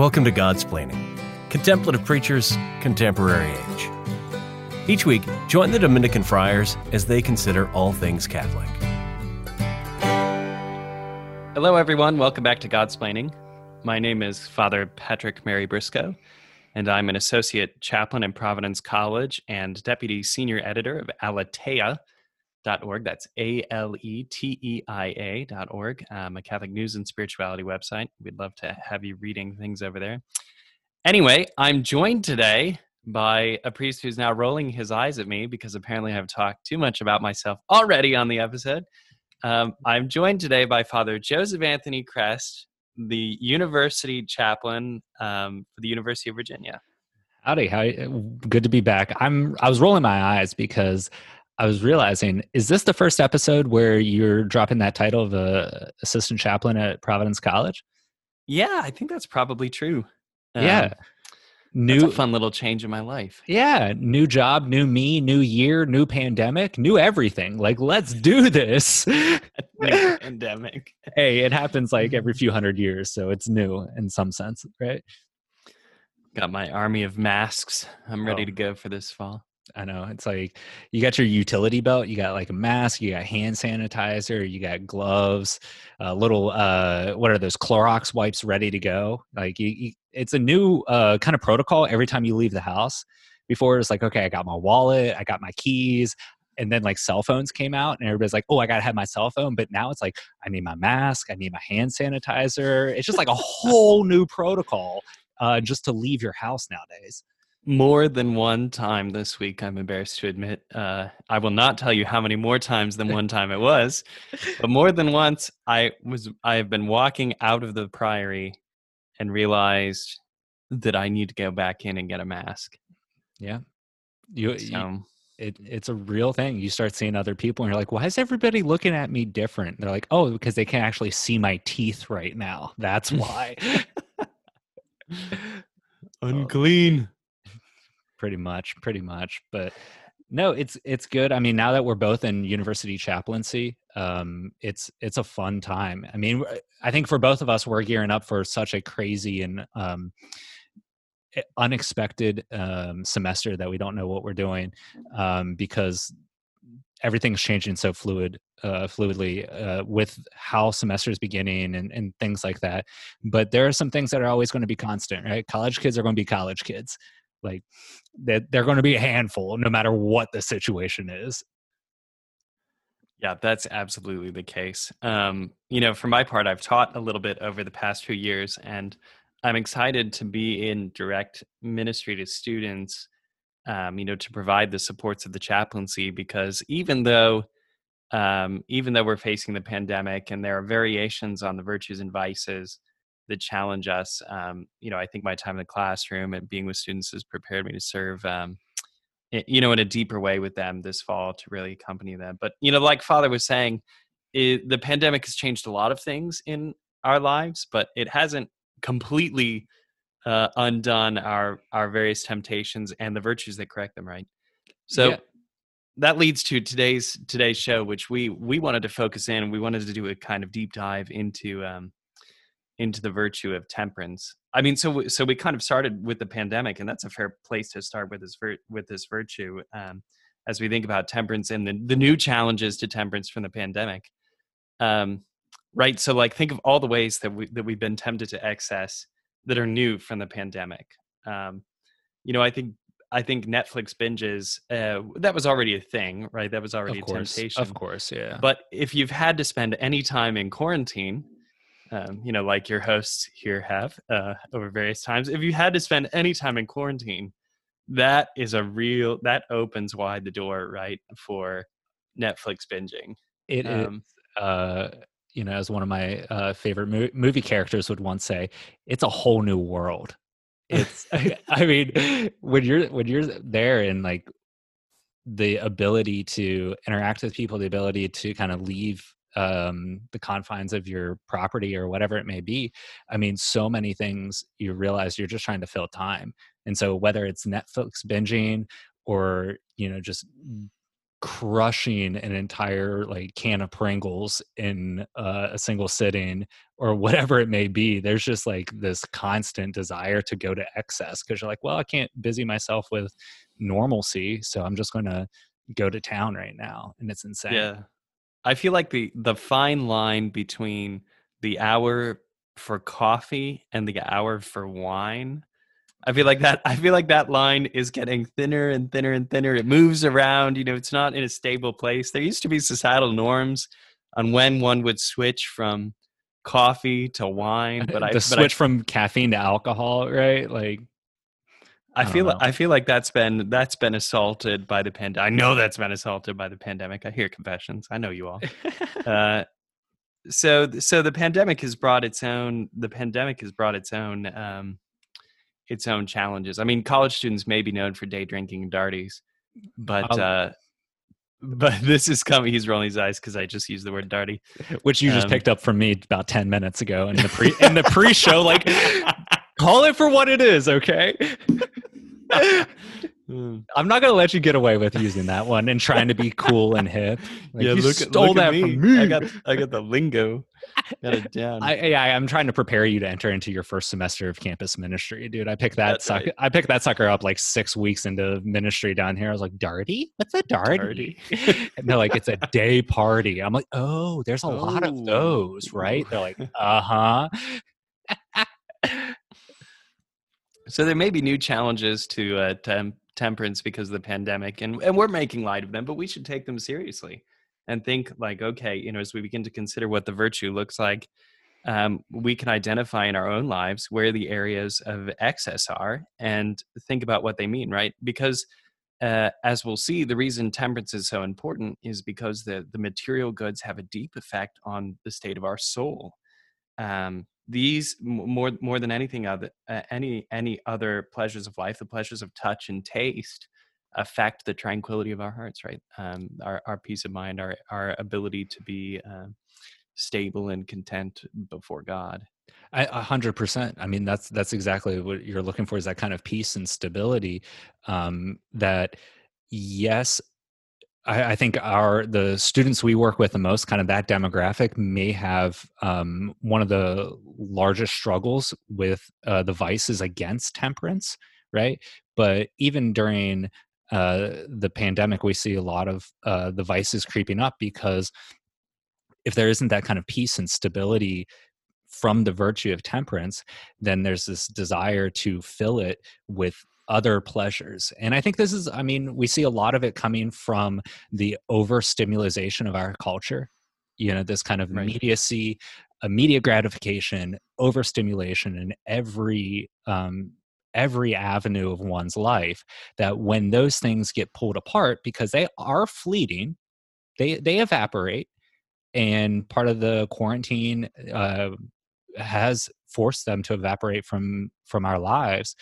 Welcome to Godsplaining, Contemplative Preachers, Contemporary Age. Each week, join the Dominican friars as they consider all things Catholic. Hello, everyone. Welcome back to Godsplaining. My name is Father Patrick Mary Briscoe, and I'm an associate chaplain in Providence College and deputy senior editor of Aleteia.org. That's A L E T E I A.org, um, a Catholic news and spirituality website. We'd love to have you reading things over there. Anyway, I'm joined today by a priest who's now rolling his eyes at me because apparently I've talked too much about myself already on the episode. Um, I'm joined today by Father Joseph Anthony Kress, the university chaplain um, for the University of Virginia. Howdy, how good to be back. I'm I was rolling my eyes because I was realizing is this the first episode where you're dropping that title of a assistant chaplain at Providence College? Yeah, I think that's probably true. Um, yeah. New fun little change in my life. Yeah, new job, new me, new year, new pandemic, new everything. Like, let's do this. new pandemic. hey, it happens like every few hundred years, so it's new in some sense, right? Got my army of masks. I'm ready Oh. to go for this fall. I know. It's like you got your utility belt, you got like a mask, you got hand sanitizer, you got gloves, uh, little uh what are those Clorox wipes ready to go. Like you, you, it's a new uh kind of protocol every time you leave the house. Before it's like, okay, I got my wallet, I got my keys, and then like cell phones came out and everybody's like, "Oh, I got to have my cell phone." But now it's like, I need my mask, I need my hand sanitizer. It's just like a whole new protocol uh just to leave your house nowadays. More than one time this week, I'm embarrassed to admit. Uh, I will not tell you how many more times than one time it was, but more than once, I was. I have been walking out of the priory and realized that I need to go back in and get a mask. Yeah. You, you it, it's a real thing. You start seeing other people and you're like, why is everybody looking at me different? They're like, oh, because they can't actually see my teeth right now. That's why. unclean. Pretty much, pretty much. But no, it's it's good. I mean, now that we're both in university chaplaincy, um, it's it's a fun time. I mean, I think for both of us, we're gearing up for such a crazy and um, unexpected um, semester that we don't know what we're doing um, because everything's changing so fluid uh, fluidly uh, with how semesters beginning and, and things like that but there are some things that are always going to be constant right college kids are going to be college kids like that they're going to be a handful no matter what the situation is Yeah, that's absolutely the case. Um, you know, for my part, I've taught a little bit over the past few years, and I'm excited to be in direct ministry to students, um, you know, to provide the supports of the chaplaincy because even though um, even though we're facing the pandemic and there are variations on the virtues and vices that challenge us, um, you know, I think my time in the classroom and being with students has prepared me to serve um, you know in a deeper way with them this fall to really accompany them but you know like father was saying it, the pandemic has changed a lot of things in our lives but it hasn't completely uh, undone our our various temptations and the virtues that correct them right so Yeah. that leads to today's today's show which we we wanted to focus in we wanted to do a kind of deep dive into um into the virtue of temperance. I mean so we- so we kind of started with the pandemic and that's a fair place to start with this vir- with this virtue um as we think about temperance and the, the new challenges to temperance from the pandemic. Um right? So like think of all the ways that we that we've been tempted to excess that are new from the pandemic. Um you know i think i think netflix binges uh that was already a thing right? That was already of a temptation of course yeah. But if you've had to spend any time in quarantine, um, you know, like your hosts here have uh, over various times, if you had to spend any time in quarantine, that is a real that opens wide the door, right, for Netflix binging. It is, Um, uh, you know, as one of my uh, favorite mo- movie characters would once say, "It's a whole new world." It's, I mean, when you're when you're there and like the ability to interact with people, the ability to kind of leave um, the confines of your property or whatever it may be. I mean, so many things you realize you're just trying to fill time, and so whether it's Netflix binging or you know just crushing an entire like can of Pringles in uh, a single sitting or whatever it may be. There's just like this constant desire to go to excess because you're like, well, I can't busy myself with normalcy, so I'm just going to go to town right now, and it's insane. Yeah, I feel like the the fine line between the hour for coffee and the hour for wine I feel like that. I feel like that line is getting thinner and thinner and thinner. It moves around. You know, it's not in a stable place. There used to be societal norms on when one would switch from coffee to wine, but the I switch I, from caffeine to alcohol, right? Like, I, I feel know. I feel like that's been that's been assaulted by the pandemic. I know that's been assaulted by the pandemic. I hear confessions. I know you all. uh, so so the pandemic has brought its own. The pandemic has brought its own. Um, its own challenges. I mean, college students may be known for day drinking and darties, but uh, but this is coming. He's rolling his eyes because I just used the word darty, which you just um, picked up from me about ten minutes ago in the pre in the pre show. Like, call it for what it is, okay? I'm not gonna let you get away with using that one and trying to be cool and hip. Like, yeah, look, stole look that from me. I got I got the lingo. Got it down. I, yeah, I'm trying to prepare you to enter into your first semester of campus ministry, dude. I picked that sucker. Right. I picked that sucker up like six weeks into ministry down here. I was like, "Darty? What's a darty?" darty. and they're like, "It's a day party." I'm like, "Oh, there's a oh. lot of those, right?" They're like, "Uh huh." so there may be new challenges to uh, to temperance because of the pandemic and, and we're making light of them but we should take them seriously and think like okay you know as we begin to consider what the virtue looks like um, we can identify in our own lives where the areas of excess are and think about what they mean right? Because uh, as we'll see the reason temperance is so important is because the the material goods have a deep effect on the state of our soul. Um, these more more than anything other uh, any any other pleasures of life the pleasures of touch and taste affect the tranquility of our hearts right um, our, our peace of mind our our ability to be uh, stable and content before god a hundred percent. I mean, that's that's exactly what you're looking for is that kind of peace and stability. Um, that yes, I, I, think our the students we work with the most, kind of that demographic, may have um, one of the largest struggles with uh, the vices against temperance, right? But even during uh, the pandemic, we see a lot of uh, the vices creeping up because if there isn't that kind of peace and stability from the virtue of temperance, then there's this desire to fill it with other pleasures. And I think this is, I mean, we see a lot of it coming from the overstimulation of our culture. You know, this kind of right. immediacy, immediate gratification, overstimulation in every um, every avenue of one's life. That when those things get pulled apart, because they are fleeting, they they evaporate. And part of the quarantine uh, has forced them to evaporate from from our lives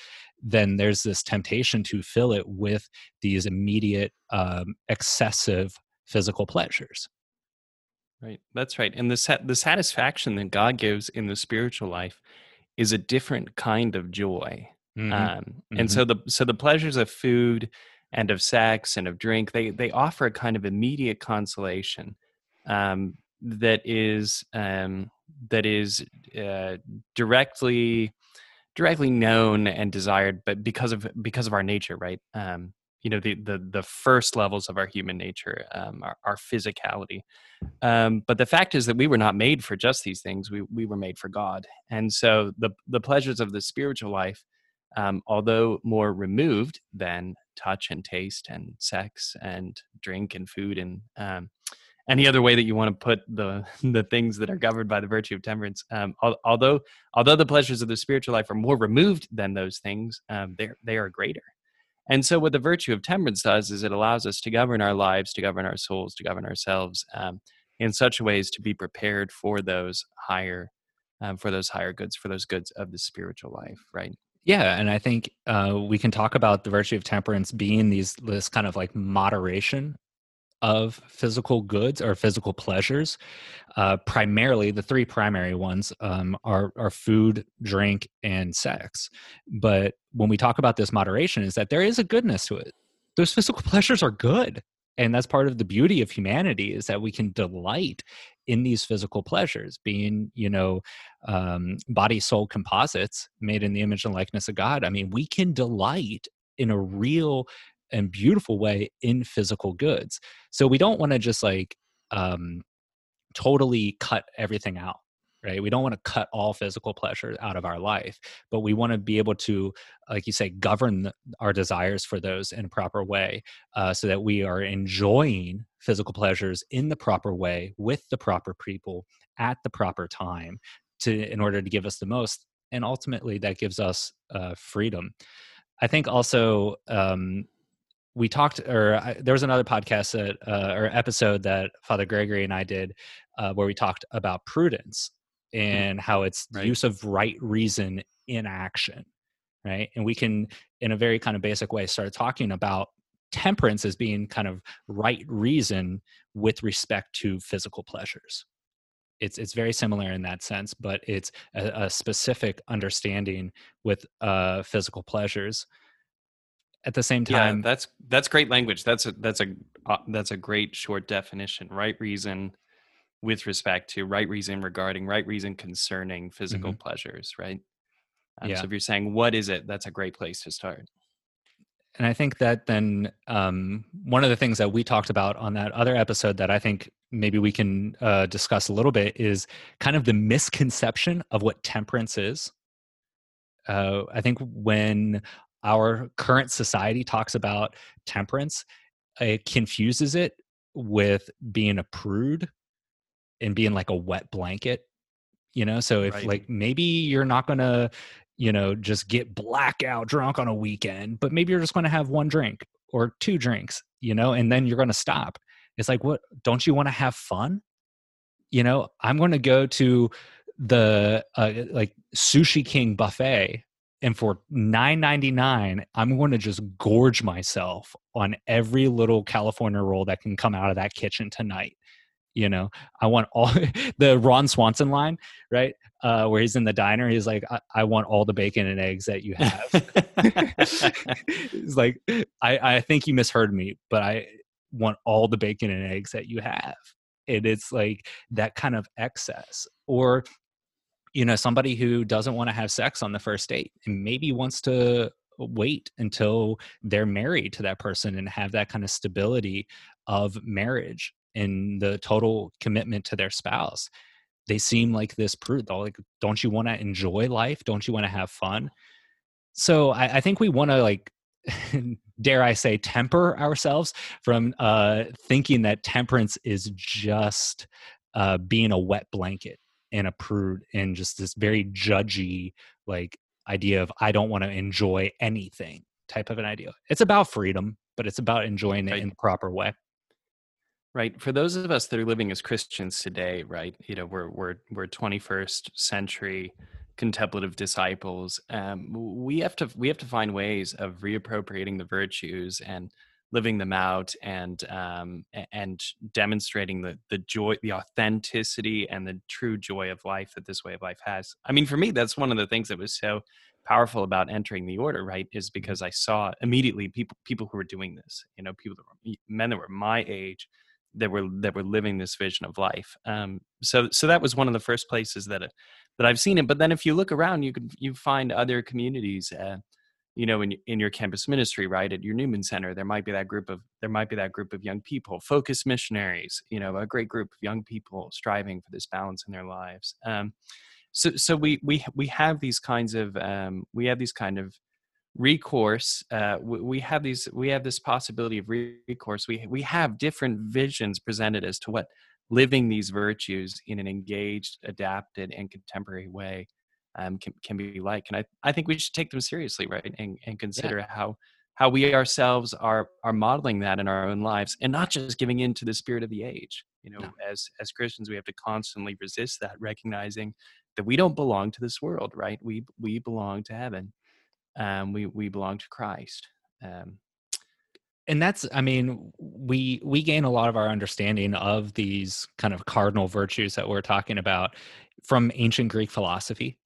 then there's this temptation to fill it with these immediate um, excessive physical pleasures right that's right and the sa- the satisfaction that god gives in the spiritual life is a different kind of joy mm-hmm. Um, and mm-hmm. so the so the pleasures of food and of sex and of drink they they offer a kind of immediate consolation um, that is um, that is uh, directly directly known and desired, but because of because of our nature, right? Um, you know, the the the first levels of our human nature, um, our, our physicality. Um, but the fact is that we were not made for just these things. We we were made for God, and so the the pleasures of the spiritual life, um, although more removed than touch and taste and sex and drink and food and um, any other way that you want to put the the things that are governed by the virtue of temperance. Um, although although the pleasures of the spiritual life are more removed than those things, um, they they are greater. And so, what the virtue of temperance does is it allows us to govern our lives, to govern our souls, to govern ourselves um, in such ways to be prepared for those higher, um, for those higher goods, for those goods of the spiritual life. Right. Yeah, and I think uh, we can talk about the virtue of temperance being these this kind of like moderation of physical goods or physical pleasures. Uh, primarily, the three primary ones um, are, are food, drink, and sex. But when we talk about this moderation, is that there is a goodness to it. Those physical pleasures are good. and that's part of the beauty of humanity is that we can delight in these physical pleasures being you know um, body soul composites made in the image and likeness of god i mean we can delight in a real and beautiful way in physical goods. So we don't want to just like um, totally cut everything out right? We don't want to cut all physical pleasure out of our life but we want to be able to like you say govern our desires for those in a proper way uh, so that we are enjoying physical pleasures in the proper way with the proper people at the proper time to in order to give us the most and ultimately that gives us uh, freedom. I think also um, we talked or I, there was another podcast that uh, or episode that father gregory and i did uh, where we talked about prudence mm-hmm. and how it's right. use of right reason in action right and we can in a very kind of basic way start talking about temperance as being kind of right reason with respect to physical pleasures it's it's very similar in that sense but it's a, a specific understanding with uh, physical pleasures at the same time. yeah, that's that's great language. That's a that's a uh, that's a great short definition. Right reason with respect to right reason regarding right reason concerning physical mm-hmm. pleasures right? Um, yeah. so if you're saying what is it? that's a great place to start. And i think that then um, one of the things that we talked about on that other episode that i think maybe we can uh, discuss a little bit is kind of the misconception of what temperance is. Uh, i think when our current society talks about temperance, it confuses it with being a prude and being like a wet blanket. You know, so if right. like maybe you're not gonna, you know, just get blackout drunk on a weekend, but maybe you're just gonna have one drink or two drinks, you know, and then you're gonna stop. It's like, what don't you want to have fun? You know, I'm gonna go to the uh, like sushi king buffet and for 9.99 i'm going to just gorge myself on every little california roll that can come out of that kitchen tonight you know? I want all the ron swanson line right? Uh, where he's in the diner he's like I, I, want all the bacon and eggs that you have. He's like I, I think you misheard me but i want all the bacon and eggs that you have. And it's like that kind of excess. Or you know somebody who doesn't want to have sex on the first date and maybe wants to wait until they're married to that person and have that kind of stability of marriage and the total commitment to their spouse. They seem like this prude. Like don't you want to enjoy life? Don't you want to have fun? So i, I think we want to like dare i say temper ourselves from uh thinking that temperance is just uh being a wet blanket and a prude and just this very judgy like idea of I don't want to enjoy anything type of an idea. It's about freedom, but it's about enjoying right. it in the proper way. Right. For those of us that are living as Christians today, right? You know, we're we're we're 21st century contemplative disciples. Um, we have to we have to find ways of reappropriating the virtues and living them out and um, and demonstrating the the joy, the authenticity, and the true joy of life that this way of life has. I mean, for me, that's one of the things that was so powerful about entering the order. Right, is mm-hmm. because I saw immediately people people who were doing this. You know, people that were men that were my age that were that were living this vision of life. Um, so so that was one of the first places that uh, that I've seen it. But then if you look around, you can you find other communities. Uh, you know in in your campus ministry right at your newman center there might be that group of there might be that group of young people focus missionaries you know a great group of young people striving for this balance in their lives. Um, so so we we we have these kinds of um, we have these kind of recourse uh, we, we have these we have this possibility of recourse. We we have different visions presented as to what living these virtues in an engaged adapted and contemporary way um, can, can be like. And I, I think we should take them seriously, right? And, and consider yeah. how how we ourselves are are modeling that in our own lives and not just giving in to the spirit of the age you know no. as as christians we have to constantly resist that recognizing that we don't belong to this world right we we belong to heaven um we we belong to christ um and that's i mean we we gain a lot of our understanding of these kind of cardinal virtues that we're talking about from ancient greek philosophy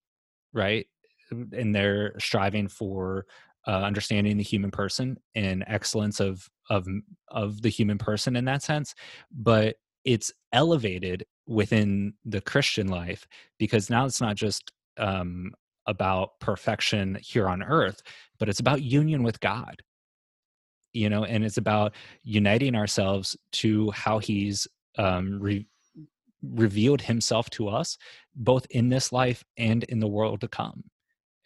right? And they're striving for uh, understanding the human person and excellence of of of the human person in that sense but it's elevated within the christian life because now it's not just um, about perfection here on earth but it's about union with god you know and it's about uniting ourselves to how he's um, re- revealed himself to us both in this life and in the world to come.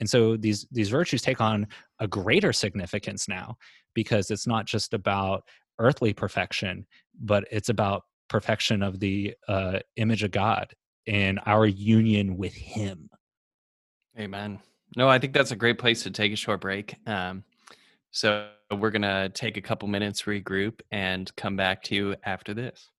And so these these virtues take on a greater significance now because it's not just about earthly perfection but it's about perfection of the uh, image of god and our union with him. Amen. No i think that's a great place to take a short break um, so we're to take a couple minutes regroup and come back to you after this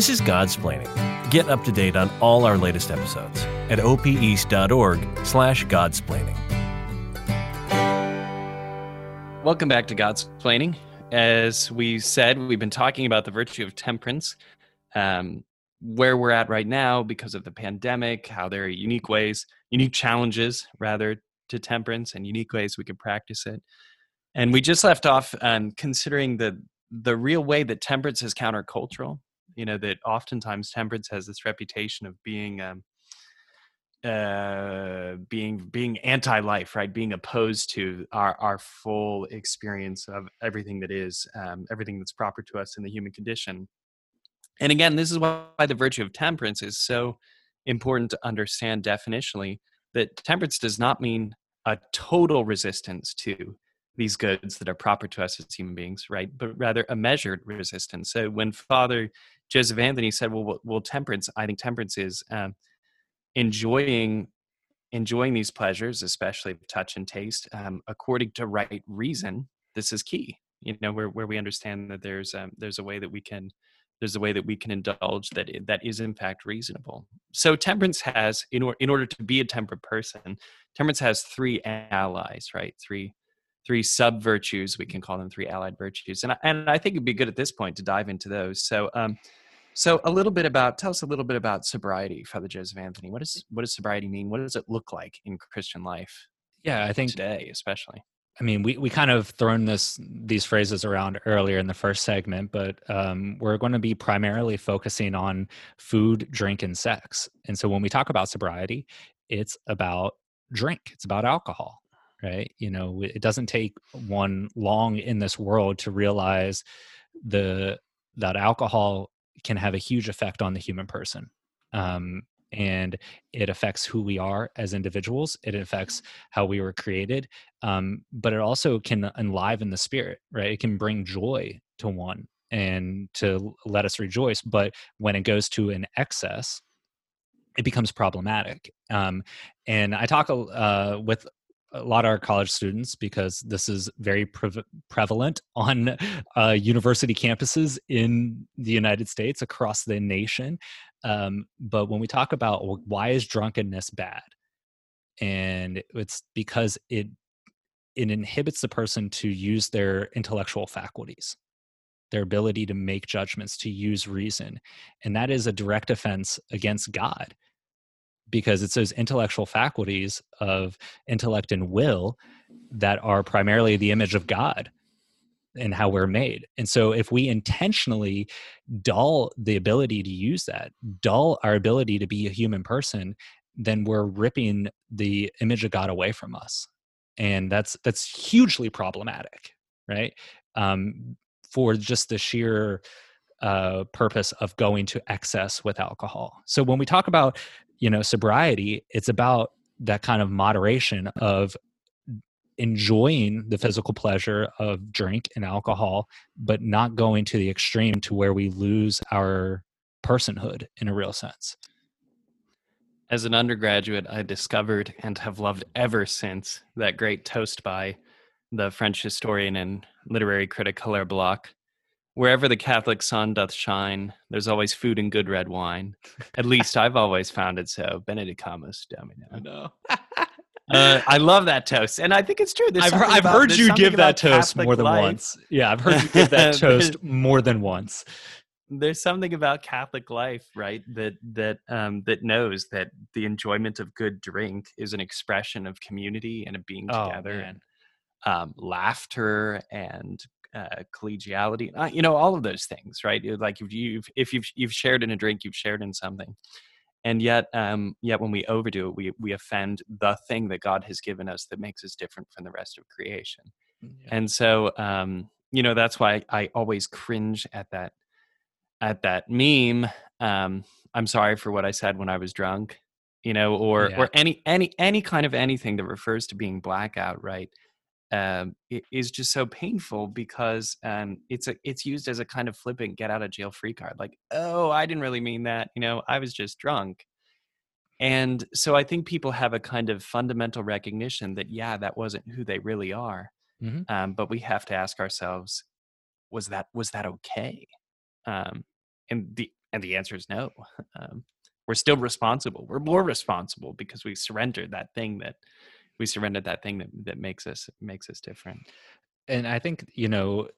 This is Godsplaining. Get up to date on all our latest episodes at opeast.org slash godsplaining. Welcome back to Godsplaining. As we said, we've been talking about the virtue of temperance, um, where we're at right now because of the pandemic, how there are unique ways, unique challenges rather to temperance and unique ways we can practice it. And we just left off um, considering the the real way that temperance is countercultural you know that oftentimes temperance has this reputation of being um, uh, being being anti-life, right? Being opposed to our our full experience of everything that is, um, everything that's proper to us in the human condition. And again, this is why the virtue of temperance is so important to understand definitionally. That temperance does not mean a total resistance to these goods that are proper to us as human beings, right? But rather a measured resistance. So when Father Joseph Anthony said, "Well, well, temperance. I think temperance is um, enjoying enjoying these pleasures, especially touch and taste, um, according to right reason. This is key. You know, where where we understand that there's um, there's a way that we can there's a way that we can indulge that that is in fact reasonable. So temperance has in, or, in order to be a temperate person, temperance has three allies, right? Three three sub virtues we can call them three allied virtues, and I, and I think it'd be good at this point to dive into those. So um, so a little bit about tell us a little bit about sobriety, Father Joseph Anthony. What does what does sobriety mean? What does it look like in Christian life? Yeah, I think today especially. I mean, we, we kind of thrown this these phrases around earlier in the first segment, but um, we're going to be primarily focusing on food, drink, and sex. And so when we talk about sobriety, it's about drink. It's about alcohol, right? You know, it doesn't take one long in this world to realize the that alcohol can have a huge effect on the human person. Um, and it affects who we are as individuals. It affects how we were created, um, but it also can enliven the spirit, right? It can bring joy to one and to let us rejoice. But when it goes to an excess, it becomes problematic. Um, and I talk uh, with a lot of our college students because this is very pre- prevalent on uh, university campuses in the United States across the nation. Um, but when we talk about why is drunkenness bad, and it's because it it inhibits the person to use their intellectual faculties their ability to make judgments to use reason. And that is a direct offense against god because it's those intellectual faculties of intellect and will that are primarily the image of God and how we're made. And so if we intentionally dull the ability to use that, dull our ability to be a human person, then we're ripping the image of God away from us. And that's that's hugely problematic, right? Um, for just the sheer uh, purpose of going to excess with alcohol. So when we talk about you know sobriety it's about that kind of moderation of enjoying the physical pleasure of drink and alcohol but not going to the extreme to where we lose our personhood in a real sense. As an undergraduate i discovered and have loved ever since that great toast by the french historian and literary critic hilaire belloc Wherever the Catholic sun doth shine, there's always food and good red wine. At least I've always found it so. Benedicamus Domino. I know. uh, I love that toast, and I think it's true. I've, heard, I've about, heard you give that toast Catholic more than life. once. Yeah, I've heard you give that toast more than once. there's something about Catholic life, right? That that um, that knows that the enjoyment of good drink is an expression of community and of being Oh, together man. and um, laughter and uh, collegiality. Uh, you know, all of those things, right? Like if you've if you've you've shared in a drink, you've shared in something. And yet, um, yet when we overdo it, we we offend the thing that God has given us that makes us different from the rest of creation. And so, um, you know, that's why I always cringe at that at that meme. Um, I'm sorry for what I said when I was drunk, you know, or Yeah. or any any any kind of anything that refers to being blackout, right? Um, it is just so painful because um, it's a it's used as a kind of flippant get out of jail free card. Like, oh, I didn't really mean that, you know, I was just drunk. And so I think people have a kind of fundamental recognition that yeah, that wasn't who they really are Mhm. um, but we have to ask ourselves was that was that okay um, and the and the answer is no um, we're still responsible we're more responsible because we surrendered that thing that we surrendered that thing that, that makes us makes us different and I think you know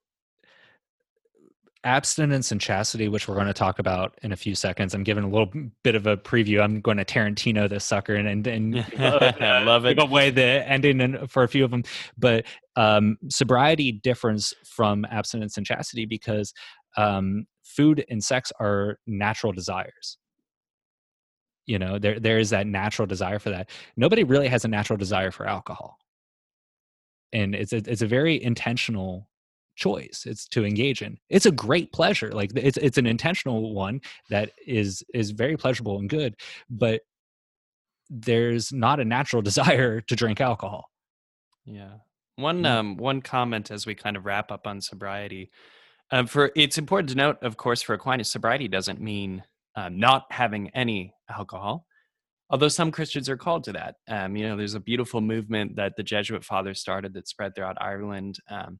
abstinence and chastity, which we're going to talk about in a few seconds. I'm giving a little bit of a preview. I'm going to Tarantino this sucker and and, and uh, Love it. away the ending and for a few of them. But um, sobriety differs from abstinence and chastity because um, food and sex are natural desires. You know, there there is that natural desire for that. Nobody really has a natural desire for alcohol and it's a, it's a very intentional choice it's to engage in it's a great pleasure like it's it's an intentional one that is is very pleasurable and good but there's not a natural desire to drink alcohol Yeah. One Mm. um one comment as we kind of wrap up on sobriety. Um, for it's important to note, of course, for Aquinas, sobriety doesn't mean um, not having any alcohol. Although some Christians are called to that. Um, you know, there's a beautiful movement that the Jesuit fathers started that spread throughout Ireland. Um,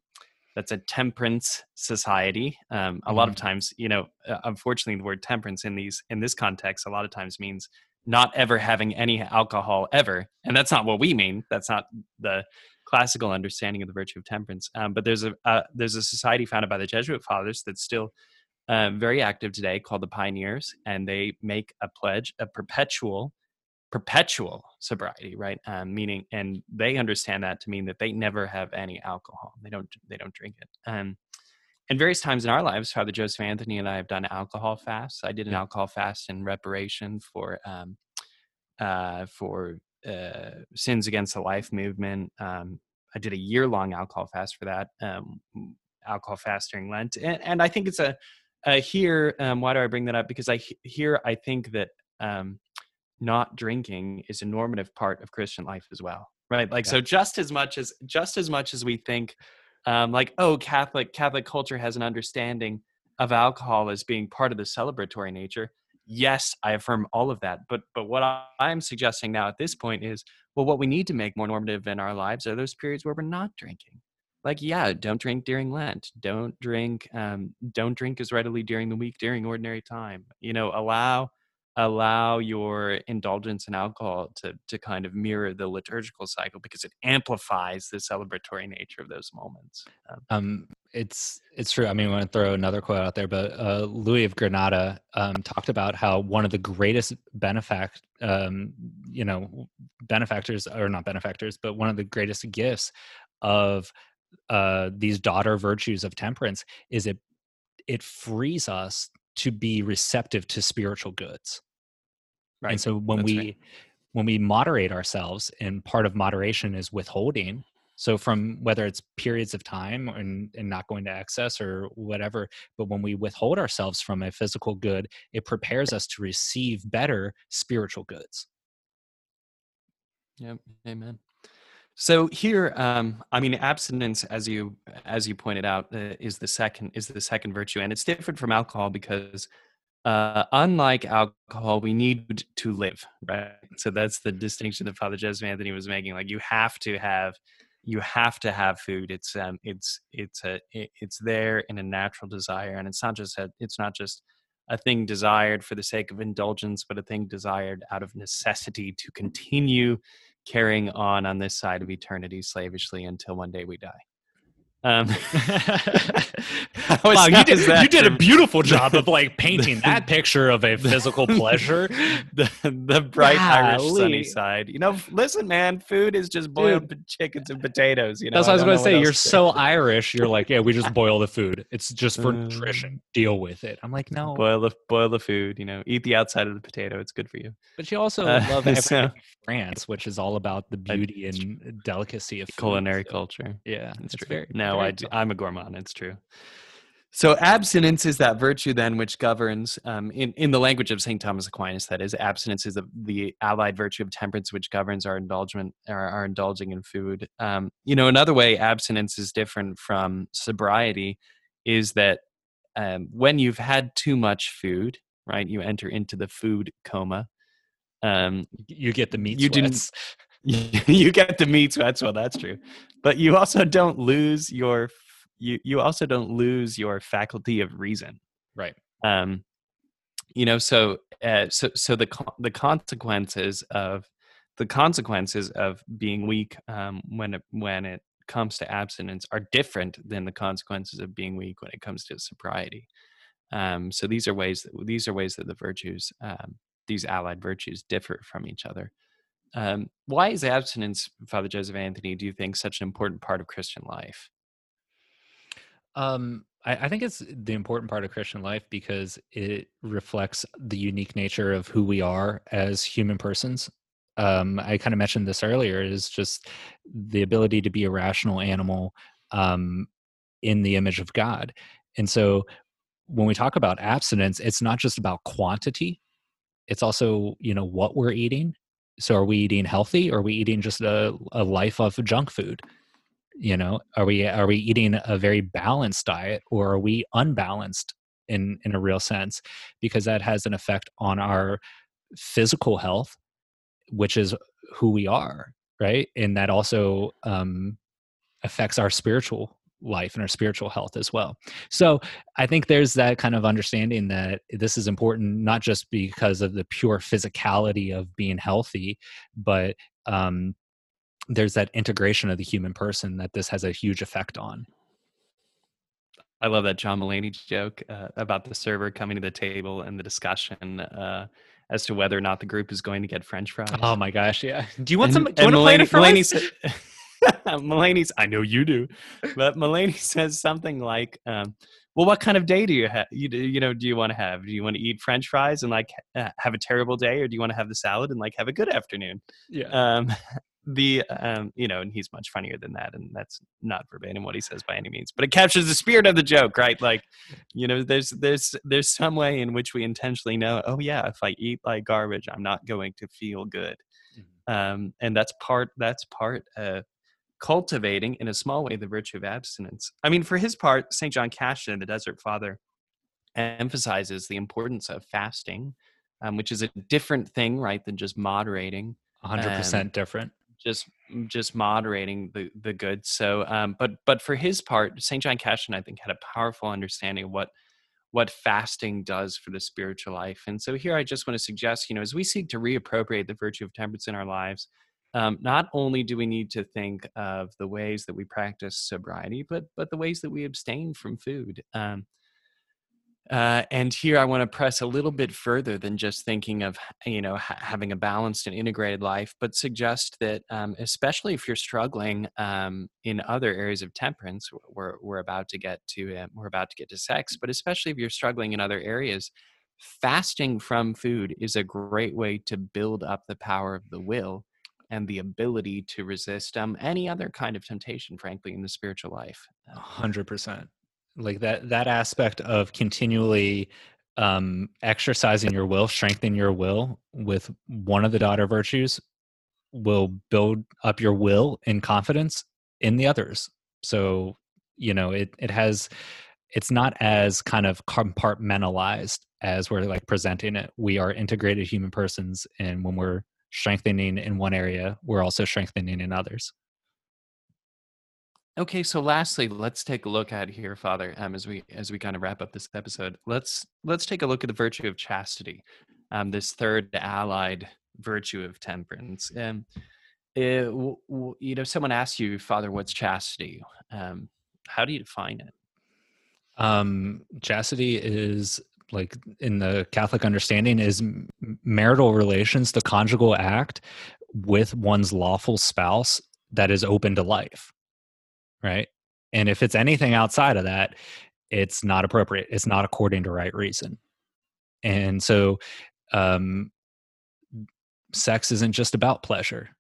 that's a temperance society. Um, a lot of times, you know, uh, unfortunately, the word temperance in these in this context a lot of times means not ever having any alcohol ever, and that's not what we mean. That's not the classical understanding of the virtue of temperance. Um, but there's a uh, there's a society founded by the Jesuit fathers that's still uh, very active today called the Pioneers, and they make a pledge, a perpetual perpetual sobriety right? Um, meaning and they understand that to mean that they never have any alcohol. They don't they don't drink it. Um, and various times in our lives father joseph anthony and i have done alcohol fasts. I did an alcohol fast in reparation for um, uh, for uh, sins against the life movement. Um, i did a year long alcohol fast for that um, alcohol fast during lent and, and i think it's a, a here um, why do i bring that up because i here i think that um, not drinking is a normative part of Christian life as well, right? Like, Yeah. so just as much as just as much as we think, um, like, oh, Catholic Catholic culture has an understanding of alcohol as being part of the celebratory nature. Yes, I affirm all of that, but but what I'm suggesting now at this point is, well, what we need to make more normative in our lives are those periods where we're not drinking. Like, yeah, don't drink during Lent. Don't drink. Um, don't drink as readily during the week during ordinary time. You know, allow allow your indulgence in alcohol to to kind of mirror the liturgical cycle because it amplifies the celebratory nature of those moments. Um, um it's it's true i mean i want to throw another quote out there but uh louis of granada um talked about how one of the greatest benefact um you know benefactors or not benefactors but one of the greatest gifts of uh these daughter virtues of temperance is it it frees us to be receptive to spiritual goods right. and so when That's we right. when we moderate ourselves and part of moderation is withholding so from whether it's periods of time and, and not going to excess or whatever but when we withhold ourselves from a physical good it prepares us to receive better spiritual goods Yep. Amen. So here, um, I mean, abstinence, as you as you pointed out, uh, is the second is the second virtue, and it's different from alcohol because, uh, unlike alcohol, we need to live, right? So that's the distinction that Father Joseph Anthony was making. Like you have to have, you have to have food. It's um, it's it's a it, it's there in a natural desire, and it's not just a it's not just a thing desired for the sake of indulgence, but a thing desired out of necessity to continue carrying on on this side of eternity slavishly until one day we die. Um, wow, you did, you did a beautiful job of like painting that picture of a physical pleasure. the, the bright Irish sunny side. You know, listen, man, food is just boiled Dude, chickens and potatoes. You know, that's what I was going to say. You're so Irish. You're like, yeah, we just boil the food. It's just for uh, nutrition. Deal with it. I'm like, no, boil the boil the food. You know, eat the outside of the potato. It's good for you. But you also uh, love so, France, which is all about the beauty and delicacy of food, culinary so. culture. Yeah, it's true. Very, no, very I do, I'm a gourmand. It's true. So abstinence is that virtue then which governs, um, in, in the language of St. Thomas Aquinas, that is, abstinence is the, the allied virtue of temperance which governs our indulgement, our, our indulging in food. Um, you know, another way abstinence is different from sobriety is that um, when you've had too much food, right, you enter into the food coma. Um, you get the meat you sweats. You get the meat sweats. Well, that's true, but you also don't lose your you you also don't lose your faculty of reason right um you know so uh, so so the the consequences of the consequences of being weak um, when it when it comes to abstinence are different than the consequences of being weak when it comes to sobriety. Um, so these are ways that these are ways that the virtues, um, these allied virtues, differ from each other. Um, why is abstinence, Father Joseph Anthony? Do you think such an important part of Christian life? Um, I, I, think it's the important part of Christian life because it reflects the unique nature of who we are as human persons. Um, I kind of mentioned this earlier is just the ability to be a rational animal um, in the image of God. And so when we talk about abstinence, it's not just about quantity, it's also, you know, what we're eating. So are we eating healthy? Or are we eating just a, a life of junk food? you know are we are we eating a very balanced diet or are we unbalanced in in a real sense? Because that has an effect on our physical health which is who we are right? And that also um affects our spiritual life and our spiritual health as well. So I think there's that kind of understanding that this is important not just because of the pure physicality of being healthy, but um, there's that integration of the human person that this has a huge effect on. I love that John Mulaney joke uh, about the server coming to the table and the discussion uh, as to whether or not the group is going to get French fries. Oh my gosh, yeah. Do you want and, some? Do you want Mulaney, of fries? Mulaney's, I know you do, but Mulaney says something like, um, "Well, what kind of day do you have? You, you know, do you want to have? Do you want to eat French fries and like have a terrible day, or do you want to have the salad and like have a good afternoon?" Yeah. Um, the um you know and he's much funnier than that and that's not verbatim what he says by any means but it captures the spirit of the joke right like you know there's there's there's some way in which we intentionally know oh yeah if i eat like garbage i'm not going to feel good mm-hmm. um and that's part that's part of cultivating in a small way the virtue of abstinence i mean for his part st john cassian the desert father emphasizes the importance of fasting um, which is a different thing right than just moderating 100% um, different just just moderating the the goods. So, um, but but for his part, Saint John Cassian, I think, had a powerful understanding of what what fasting does for the spiritual life. And so here, I just want to suggest, you know, as we seek to reappropriate the virtue of temperance in our lives, um, not only do we need to think of the ways that we practice sobriety, but but the ways that we abstain from food. Um, uh, and here I want to press a little bit further than just thinking of, you know, ha- having a balanced and integrated life, but suggest that, um, especially if you're struggling um, in other areas of temperance, we're, we're about to get to, uh, we're about to get to sex, but especially if you're struggling in other areas, fasting from food is a great way to build up the power of the will and the ability to resist um, any other kind of temptation, frankly, in the spiritual life. Hundred percent. Like that that aspect of continually um exercising your will strengthening your will with one of the daughter virtues will build up your will and confidence in the others. So you know it it has it's not as kind of compartmentalized as we're like presenting it. We are integrated human persons and when we're strengthening in one area we're also strengthening in others Okay, so lastly, let's take a look at here, Father, um, as we as we kind of wrap up this episode. Let's let's take a look at the virtue of chastity, um, this third allied virtue of temperance. Um, it, w- w- you know, someone asks you, Father, what's chastity? Um, how do you define it? Um, chastity is like in the Catholic understanding is marital relations, the conjugal act with one's lawful spouse that is open to life, right? And if it's anything outside of that, it's not appropriate. It's not according to right reason. And so, um, sex isn't just about pleasure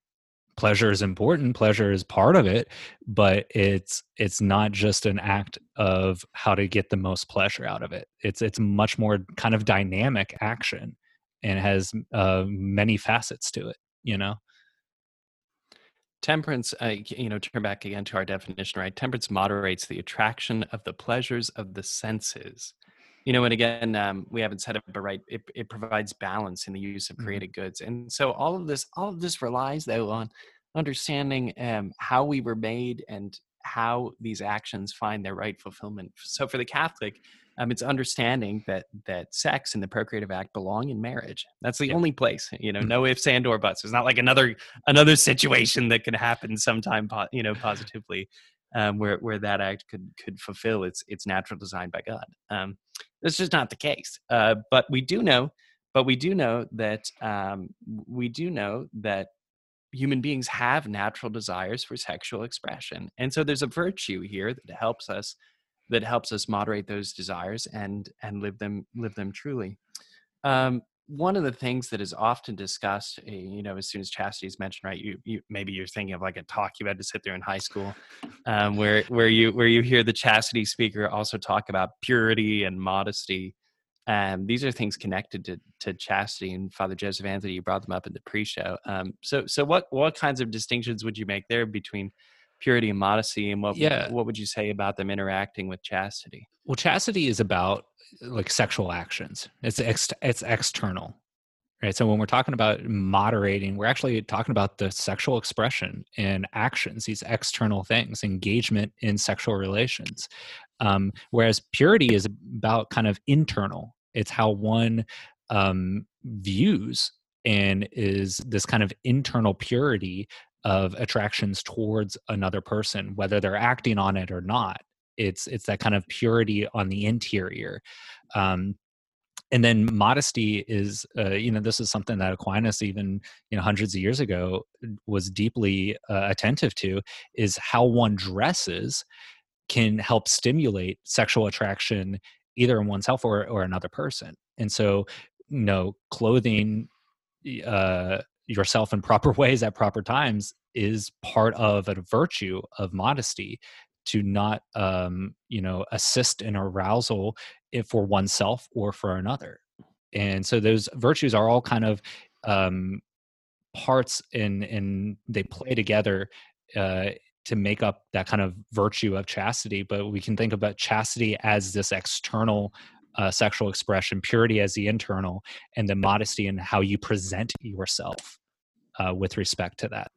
pleasure is important pleasure is part of it but it's it's not just an act of how to get the most pleasure out of it. It's it's much more kind of dynamic action and has uh, many facets to it you know? Temperance uh, you know turn back again to our definition right? Temperance moderates the attraction of the pleasures of the senses. You know and again um, we haven't said it but right it, it provides balance in the use of mm-hmm. created goods. And so all of this all of this relies though on understanding um, how we were made and how these actions find their right fulfillment so for the catholic um, it's understanding that that sex and the procreative act belong in marriage that's the only place you know mm-hmm. no ifs and or buts It's not like another another situation that could happen sometime you know positively um, where where that act could could fulfill its its natural design by God. Um, that's just not the case. Uh, but we do know, but we do know that um, we do know that human beings have natural desires for sexual expression, and so there's a virtue here that helps us that helps us moderate those desires and and live them live them truly. Um, one of the things that is often discussed, eh, you know, as soon as chastity is mentioned, right? You, you maybe you're thinking of like a talk you had to sit there in high school, um, where where you where you hear the chastity speaker also talk about purity and modesty. Um, these are things connected to to chastity. And Father Joseph Anthony, you brought them up in the pre-show. Um, so so what what kinds of distinctions would you make there between purity and modesty, and what yeah. what would you say about them interacting with chastity? Well, chastity is about like sexual actions. It's ex- it's external, right? So when we're talking about moderating, we're actually talking about the sexual expression and actions, these external things, engagement in sexual relations. Um, whereas purity is about kind of internal. It's how one um, views and is this kind of internal purity of attractions towards another person, whether they're acting on it or not it's it's that kind of purity on the interior um, and then modesty is uh, you know this is something that aquinas even you know hundreds of years ago was deeply uh, attentive to is how one dresses can help stimulate sexual attraction either in oneself or, or another person. And so you know clothing uh, yourself in proper ways at proper times is part of a virtue of modesty to not um, you know assist in arousal for oneself or for another. And so those virtues are all kind of um, parts in and they play together uh, to make up that kind of virtue of chastity but we can think about chastity as this external uh, sexual expression purity as the internal and the modesty and how you present yourself uh, with respect to that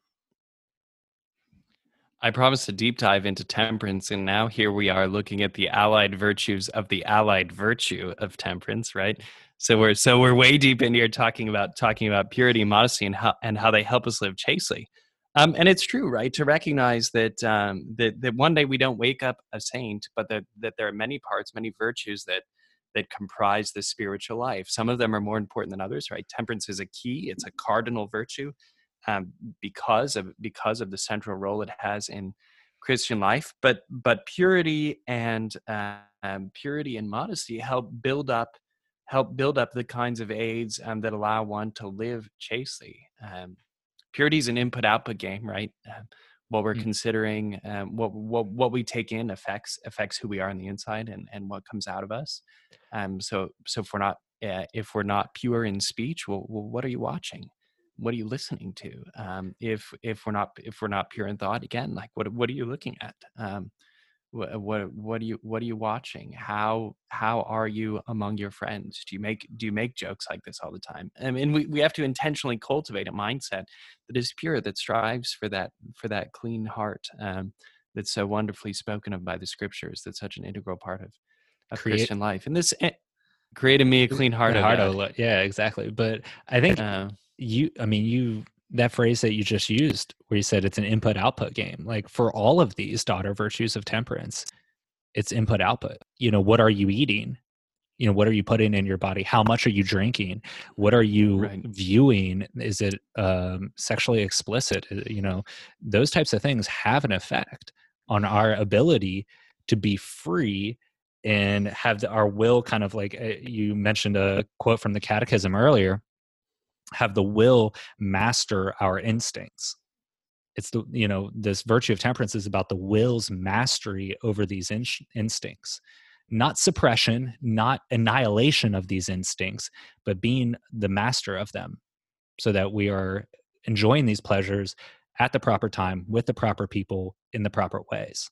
I promised a deep dive into temperance, and now here we are looking at the allied virtues of the allied virtue of temperance, right? So we're so we're way deep in here talking about talking about purity modesty and how and how they help us live chastely. Um, and it's true, right? To recognize that um, that that one day we don't wake up a saint, but that that there are many parts, many virtues that that comprise the spiritual life. Some of them are more important than others, right? Temperance is a key; it's a cardinal virtue um, because of because of the central role it has in Christian life. But but purity and um, purity and modesty help build up help build up the kinds of aids um, that allow one to live chastely. Um, purity is an input output game, right? Uh, what we're mm-hmm. considering, um, what what what we take in affects affects who we are on the inside and and what comes out of us. Um, so so if we're not uh, if we're not pure in speech, well, well, what are you watching? what are you listening to um, if if we're not if we're not pure in thought again like what what are you looking at um, what, what what are you what are you watching? How how are you among your friends? Do you make do you make jokes like this all the time? I mean we, we have to intentionally cultivate a mindset that is pure that strives for that for that clean heart um, that's so wonderfully spoken of by the scriptures that's such an integral part of, of Create, christian life. And this eh, created me a clean heart, heart yeah exactly. But i think uh, you i mean you that phrase that you just used where you said it's an input output game like for all of these daughter virtues of temperance it's input output you know what are you eating? You know what are you putting in your body? How much are you drinking? What are you right. viewing? Is it um, sexually explicit? Uh, you know those types of things have an effect on our ability to be free and have the, our will kind of like uh, you mentioned a quote from the catechism earlier have the will master our instincts. It's the you know this virtue of temperance is about the will's mastery over these in- instincts. Not suppression not annihilation of these instincts but being the master of them so that we are enjoying these pleasures at the proper time with the proper people in the proper ways.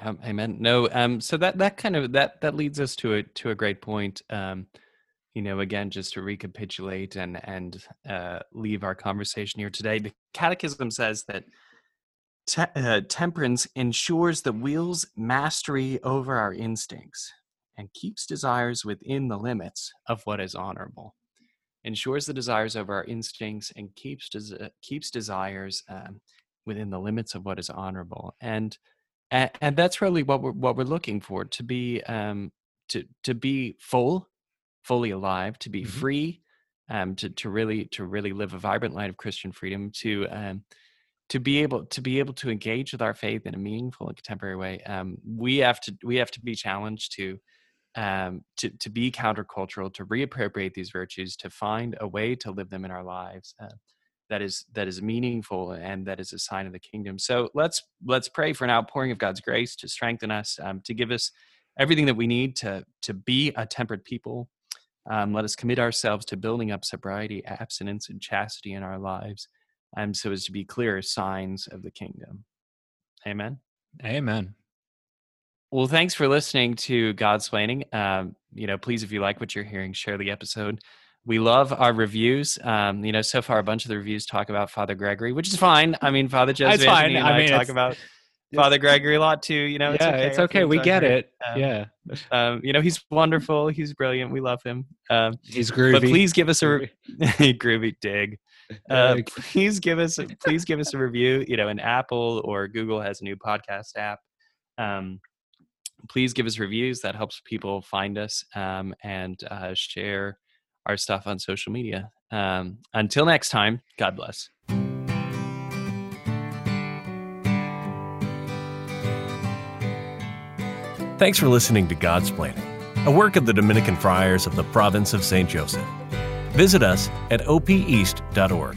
Um, amen. No um so that that kind of that that leads us to a to a great point um you know, again, just to recapitulate and and uh, leave our conversation here today, the Catechism says that te- uh, temperance ensures the will's mastery over our instincts and keeps desires within the limits of what is honorable. Ensures the desires over our instincts and keeps des- keeps desires um, within the limits of what is honorable. And and, and that's really what we're what we're looking for to be um, to to be full fully alive, to be mm-hmm. free, um, to to really to really live a vibrant life of Christian freedom, to um, to be able to be able to engage with our faith in a meaningful and contemporary way. Um, we have to we have to be challenged to um, to to be countercultural, to reappropriate these virtues, to find a way to live them in our lives. Uh, that is that is meaningful and that is a sign of the kingdom. So let's let's pray for an outpouring of God's grace to strengthen us, um, to give us everything that we need to to be a tempered people, um, let us commit ourselves to building up sobriety, abstinence, and chastity in our lives, um, so as to be clear signs of the kingdom. Amen. Amen. Well, thanks for listening to Godsplaining. Um, you know, please, if you like what you're hearing, share the episode. We love our reviews. Um, you know, so far a bunch of the reviews talk about Father Gregory, which is fine. I mean, Father Joseph and I, mean, talk about Father Gregory a lot too. You know, it's yeah, okay it's okay. We get it. Um, yeah. Um, you know, he's wonderful. He's brilliant. We love him. Um, he's groovy. But please give us a re- groovy dig. Uh, please give us please give us a review. You know, an Apple or Google has a new podcast app. Um, please give us reviews. That helps people find us um, and uh, share our stuff on social media. Um, until next time, God bless. Thanks for listening to Godsplaining, a work of the Dominican Friars of the Province of St. Joseph. Visit us at opeast.org.